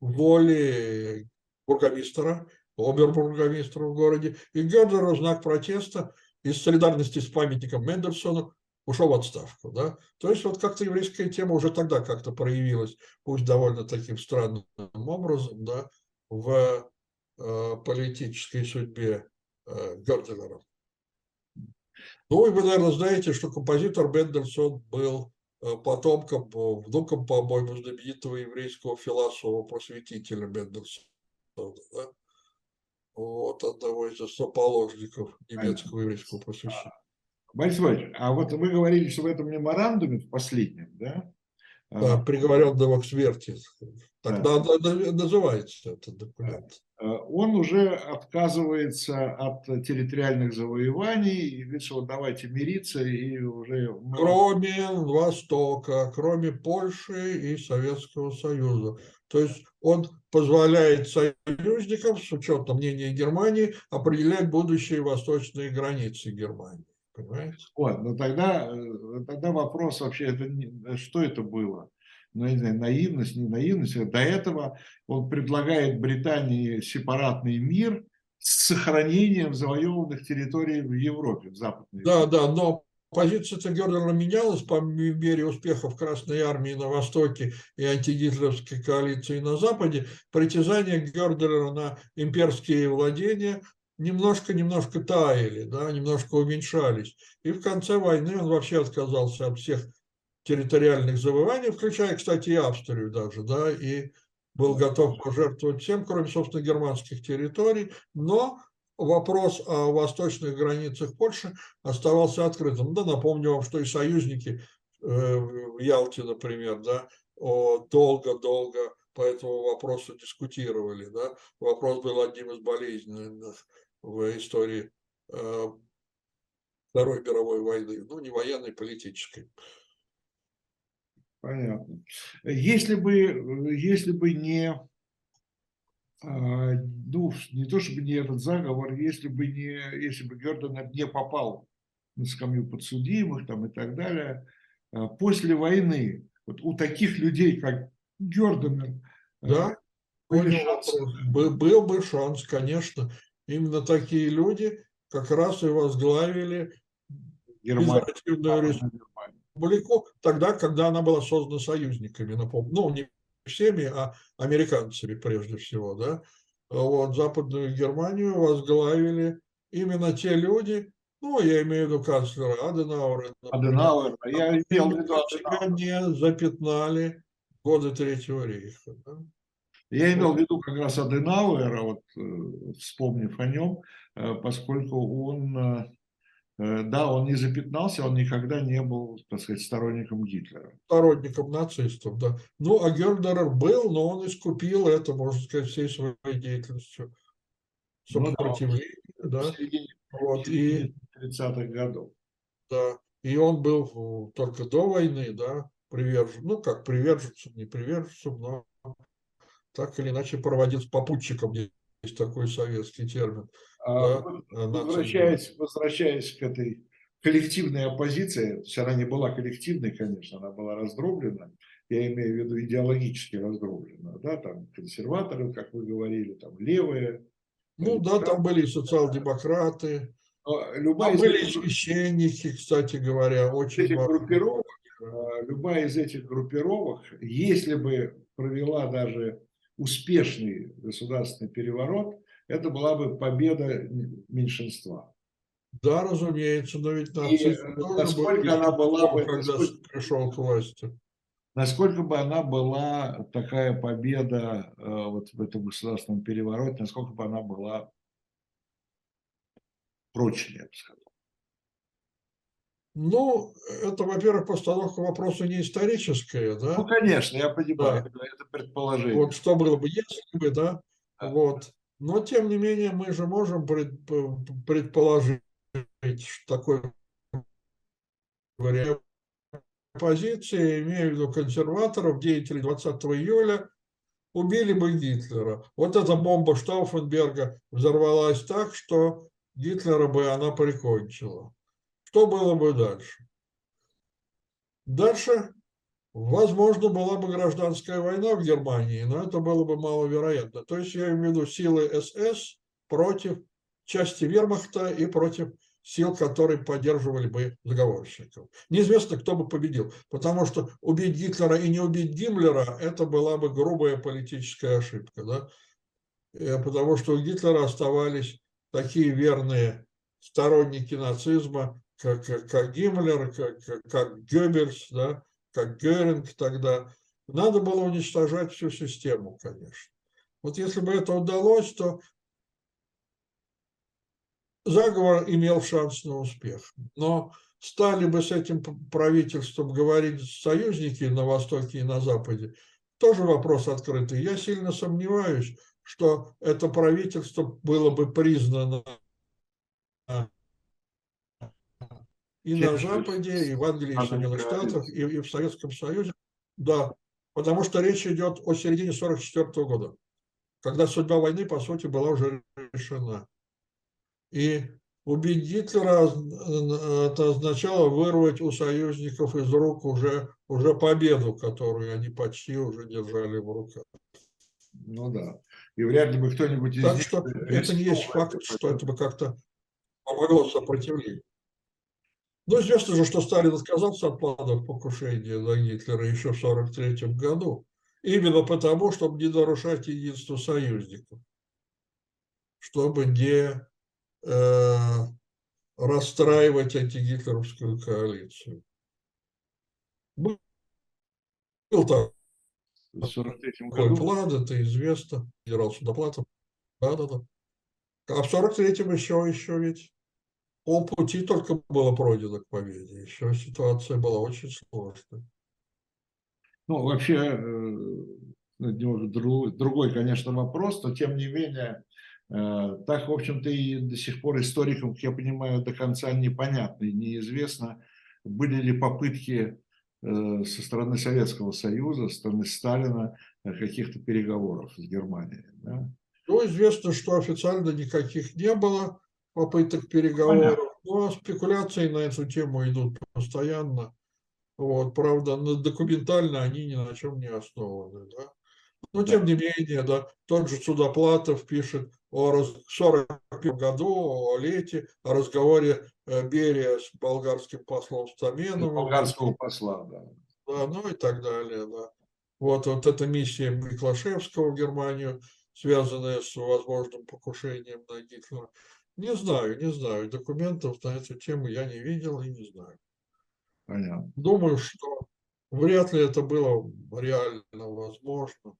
воли бургомистра, обербургомистра в городе, и Гердер в знак протеста из солидарности с памятником Мендельсону ушел в отставку. Да? То есть вот как-то еврейская тема уже тогда как-то проявилась, пусть довольно таким странным образом, да, в э, политической судьбе э, Герделера. Ну и вы, наверное, знаете, что композитор Мендельсон был э, потомком, э, внуком, по-моему, знаменитого еврейского философа-просветителя Мендельсона. Да? Вот одного из основоположников немецкого еврейского просвещения. Борис Иванович, а вот вы говорили, что в этом меморандуме, в последнем, да? Да, а, приговоренного к смерти. Так да. называется этот документ. Э, он уже отказывается от территориальных завоеваний и говорит, что вот давайте мириться и уже... Кроме Востока, кроме Польши и Советского Союза. То есть он позволяет союзникам, с учетом мнения Германии, определять будущие восточные границы Германии. Понимаете? Вот, но тогда, э, тогда вопрос вообще, это не, что это было? Ну, я не знаю, наивность, не наивность. До этого он предлагает Британии сепаратный мир с сохранением завоеванных территорий в Европе, в Западной Да, да, но позиция Гердера менялась по мере успехов Красной Армии на Востоке и антигитлеровской коалиции на Западе. Притязания Гердера на имперские владения немножко-немножко таяли, да, немножко уменьшались. И в конце войны он вообще отказался от всех территориальных завоеваний, включая, кстати, и Австрию даже, да, и был готов пожертвовать всем, кроме, собственно, германских территорий, но вопрос о восточных границах Польши оставался открытым. Да, напомню вам, что и союзники э, в Ялте, например, да, долго-долго по этому вопросу дискутировали. Да. Вопрос был одним из болезненных в истории э, Второй мировой войны, ну, не военной, политической. Понятно. Если бы, если бы не, а, ну, не то чтобы не этот заговор, если бы не, если бы Герден не попал на скамью подсудимых там и так далее, а, после войны, вот у таких людей, как Герденер, да, были был, был бы шанс, конечно. Именно такие люди как раз и возглавили республику тогда, когда она была создана союзниками, напомню. Ну, не всеми, а американцами прежде всего, да. Вот, Западную Германию возглавили именно те люди, ну, я имею в виду канцлера Аденауэра. Аденауэр, я имел в виду не запятнали годы Третьего рейха. Да? Я имел в виду как раз Аденауэра, вот, э, вспомнив о нем, э, поскольку он, э, да, он не запятнался, он никогда не был, так сказать, сторонником Гитлера. Сторонником нацистов, да. Ну, а Гердерер был, но он искупил это, можно сказать, всей своей деятельностью. Сопротивление, ну, да. да. Вот, и 30-х годов. Да, и он был только до войны, да, привержен, ну, как приверженцем, не приверженцем, но так или иначе проводил с попутчиком, есть такой советский термин. А, да, возвращаясь, возвращаясь к этой коллективной оппозиции, она не была коллективной, конечно, она была раздроблена, я имею в виду идеологически раздроблена, да, там консерваторы, как вы говорили, там левые. Ну да, там были социал-демократы, любая там были этих, священники, кстати говоря, очень этих группировок, а, Любая из этих группировок, если бы провела даже успешный государственный переворот, это была бы победа меньшинства. Да, разумеется, но ведь нацизм насколько она была бы, когда насколько, пришел к власти. Насколько бы она была такая победа э, вот в этом государственном перевороте, насколько бы она была прочнее, я бы сказал. Ну, это, во-первых, постановка вопроса не историческая, да? Ну, конечно, я понимаю, да. это предположение. Вот что было бы, если бы, да? да. Вот. Но, тем не менее, мы же можем предположить такой вариант позиции, имею в виду консерваторов, деятелей 20 июля, убили бы Гитлера. Вот эта бомба Штауфенберга взорвалась так, что Гитлера бы она прикончила. Что было бы дальше? Дальше, возможно, была бы гражданская война в Германии, но это было бы маловероятно. То есть я имею в виду силы СС против части вермахта и против сил, которые поддерживали бы заговорщиков. Неизвестно, кто бы победил, потому что убить Гитлера и не убить Гиммлера – это была бы грубая политическая ошибка. Да? Э, потому что у Гитлера оставались такие верные сторонники нацизма, как, как, Гиммлер, как, как Геббельс, да? Как Геринг тогда. Надо было уничтожать всю систему, конечно. Вот если бы это удалось, то заговор имел шанс на успех. Но стали бы с этим правительством говорить союзники на Востоке и на Западе, тоже вопрос открытый. Я сильно сомневаюсь, что это правительство было бы признано и на Западе, и в Англии, и в Соединенных Штатах, и, и в Советском Союзе. Да, потому что речь идет о середине 1944 года, когда судьба войны, по сути, была уже решена. И убить Гитлера это означало вырвать у союзников из рук уже, уже победу, которую они почти уже держали в руках. Ну да. И вряд ли бы кто-нибудь из Так что это не есть факт, что это бы как-то помогло сопротивлению. Ну, известно же, что Сталин отказался от планов покушения на Гитлера еще в 1943 году. Именно потому, чтобы не нарушать единство союзников. Чтобы не э, расстраивать антигитлеровскую коалицию. Был, там такой план, это известно, генерал Судоплатов. Да-да-да. А в 43-м еще, еще ведь полпути только было пройдено к победе. Еще ситуация была очень сложная. Ну, вообще, э, другой, конечно, вопрос, но тем не менее, Э, так, в общем-то, и до сих пор историкам, как я понимаю, до конца непонятно и неизвестно, были ли попытки э, со стороны Советского Союза, со стороны Сталина каких-то переговоров с Германией. Да? Ну, известно, что официально никаких не было попыток переговоров, Понятно. но спекуляции на эту тему идут постоянно. Вот, правда, документально они ни на чем не основаны. Да? Но тем не менее, да, тот же Судоплатов пишет о 1941 году, о лете, о разговоре э, Берия с болгарским послом Стаменовым. Болгарского посла, да. Да, ну и так далее, да. Вот, вот эта миссия Миклашевского в Германию, связанная с возможным покушением на Гитлера. Не знаю, не знаю. Документов на эту тему я не видел и не знаю. Понятно. Думаю, что вряд ли это было реально возможно.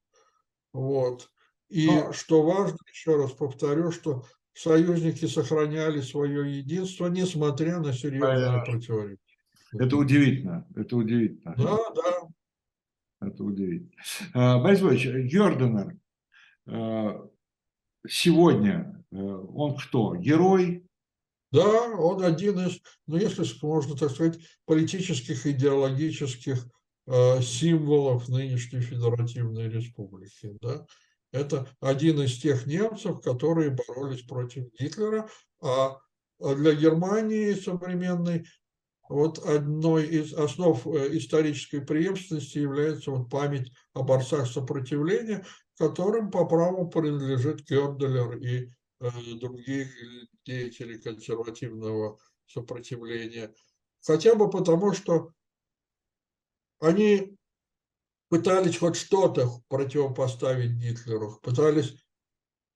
Вот. И Но... что важно, еще раз повторю, что союзники сохраняли свое единство, несмотря на серьезные противоречия. Это удивительно, это удивительно. Да, да. Это удивительно. А, Борис Борисович, Герденер а, сегодня, он кто? Герой? Да, он один из, ну, если можно так сказать, политических, идеологических э, символов нынешней Федеративной Республики. Да? Это один из тех немцев, которые боролись против Гитлера, а для Германии современной вот одной из основ э, исторической преемственности является вот память о борцах сопротивления, которым по праву принадлежит Герделер и э, другие деятели консервативного сопротивления. Хотя бы потому, что они пытались хоть что-то противопоставить Гитлеру, пытались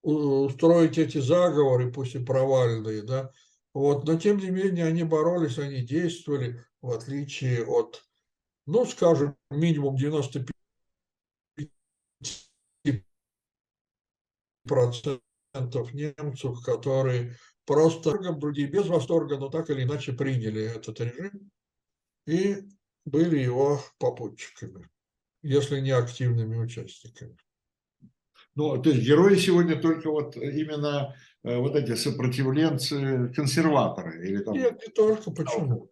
устроить эти заговоры, пусть и провальные, да, вот, но тем не менее они боролись, они действовали, в отличие от, ну, скажем, минимум 95 процентов немцев, которые просто другие без восторга, но так или иначе приняли этот режим и были его попутчиками если не активными участниками. Ну, то есть герои сегодня только вот именно э, вот эти сопротивленцы, консерваторы? Или там... Нет, не только. Почему?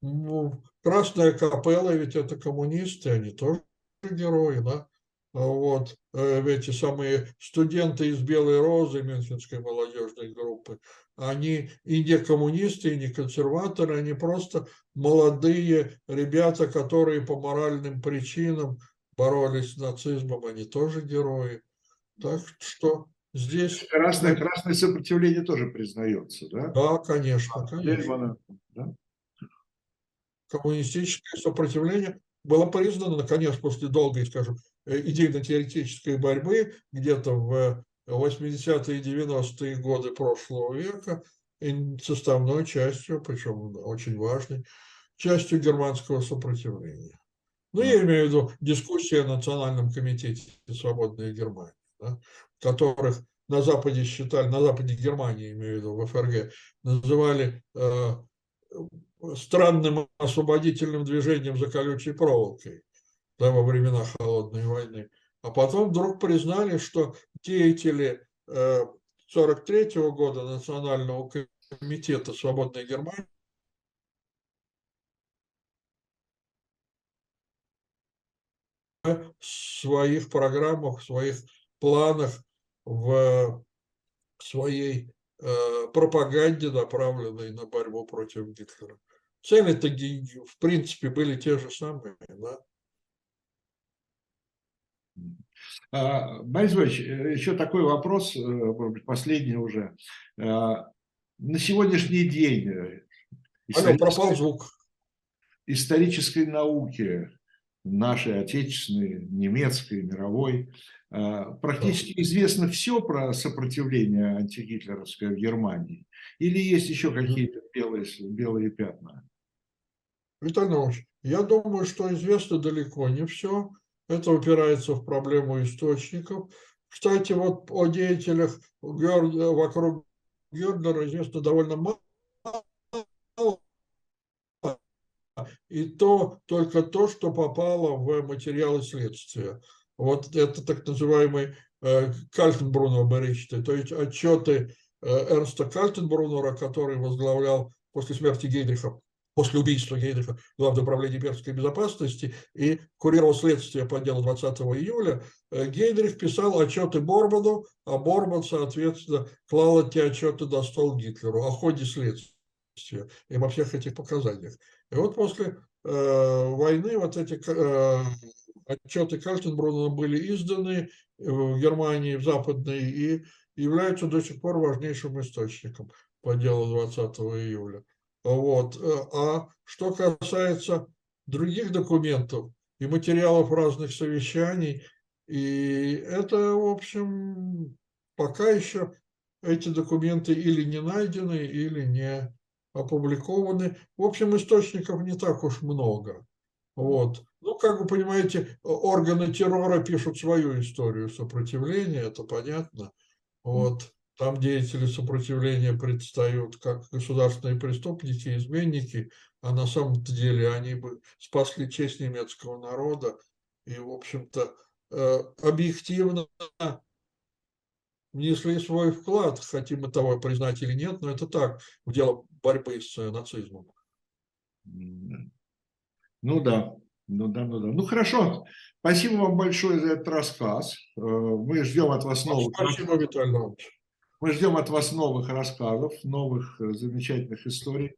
Ну, Красная капелла ведь это коммунисты, они тоже герои, да? Вот э, эти самые студенты из Белой Розы, Мюнхенской молодежной группы, они и не коммунисты, и не консерваторы, они просто молодые ребята, которые по моральным причинам боролись с нацизмом, они тоже герои. Так что здесь... Красное, красное сопротивление тоже признается, да? Да, конечно, конечно. Да? Коммунистическое сопротивление было признано, наконец, после долгой, скажем, идейно-теоретической борьбы, где-то в 80-е и 90-е годы прошлого века, составной частью, причем очень важной, частью германского сопротивления. Ну, я имею в виду дискуссии о Национальном комитете «Свободная Германия», да, которых на Западе считали, на Западе Германии, имею в виду, в ФРГ, называли э, странным освободительным движением за колючей проволокой да, во времена Холодной войны. А потом вдруг признали, что деятели 1943 э, года Национального комитета «Свободной Германии» в своих программах, в своих планах, в своей э, пропаганде, направленной на борьбу против Гитлера. Цели-то, в принципе, были те же самые. Да? А, Борис Иванович, э, еще такой вопрос, э, последний уже. А, на сегодняшний день э, Алло, пропал звук. исторической науки, нашей отечественной, немецкой, мировой, а, практически известно все про сопротивление антигитлеровское в Германии? Или есть еще какие-то белые, белые пятна? Виталий Иванович, я думаю, что известно далеко не все. Это упирается в проблему источников. Кстати, вот о деятелях вокруг Гердера известно довольно мало. И то только то, что попало в материалы следствия. Вот это так называемый э, Кальтенбруннер Беричты, то есть отчеты э, Эрнста Кальтенбруннера, который возглавлял после смерти Гейдриха после убийства Гейдриха Главное управление имперской безопасности и курировал следствие по делу 20 июля, э, Гейдрих писал отчеты Борману, а Борман, соответственно, клал эти отчеты до стол Гитлеру о ходе следствия и во всех этих показаниях. И вот после э, войны вот эти э, отчеты Кальтенбруна были изданы в Германии, в Западной, и являются до сих пор важнейшим источником по делу 20 июля. Вот. Э, а что касается других документов и материалов разных совещаний, и это, в общем, пока еще эти документы или не найдены, или не опубликованы. В общем, источников не так уж много. Вот. Ну, как вы понимаете, органы террора пишут свою историю сопротивления, это понятно. Вот. Там деятели сопротивления предстают как государственные преступники, изменники, а на самом-то деле они бы спасли честь немецкого народа и, в общем-то, э, объективно внесли свой вклад, хотим мы того признать или нет, но это так, в дело борьбы с э, нацизмом. Ну да, ну да, ну да. Ну хорошо, спасибо вам большое за этот рассказ. Э, мы ждем от вас новых... Спасибо, Виталий Иванович. Мы ждем от вас новых рассказов, новых э, замечательных историй.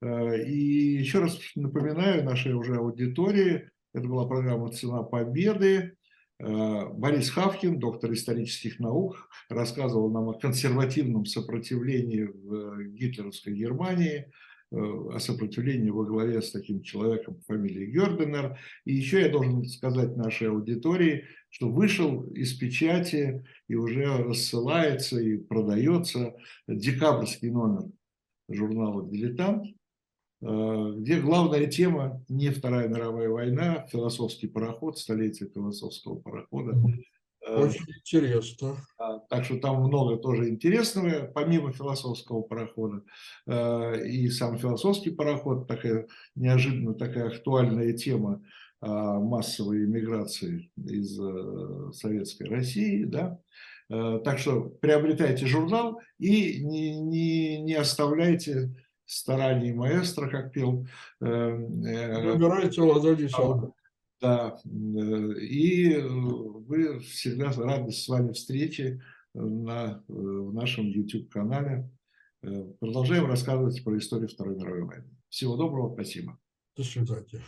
Э, и еще раз напоминаю нашей уже аудитории, это была программа «Цена победы». Э, Борис Хавкин, доктор исторических наук, рассказывал нам о консервативном сопротивлении в гитлеровской Германии, о сопротивлении во главе с таким человеком по фамилии Герденер. И еще я должен сказать нашей аудитории, что вышел из печати и уже рассылается и продается декабрьский номер журнала «Дилетант», э, где главная тема не Вторая мировая война, философский пароход, столетие философского парохода. Э, Очень интересно. Так что там много тоже интересного, помимо философского парохода. Э, и сам философский пароход, такая неожиданно такая актуальная тема массовой иммиграции из э, Советской России, да, так что приобретайте журнал и не, не, не оставляйте стараний маэстро, как пел. Выбирайте ладони Да, и мы всегда рады с вами встрече на, в нашем YouTube-канале. Продолжаем рассказывать про историю Второй мировой войны. Всего доброго, спасибо. До свидания.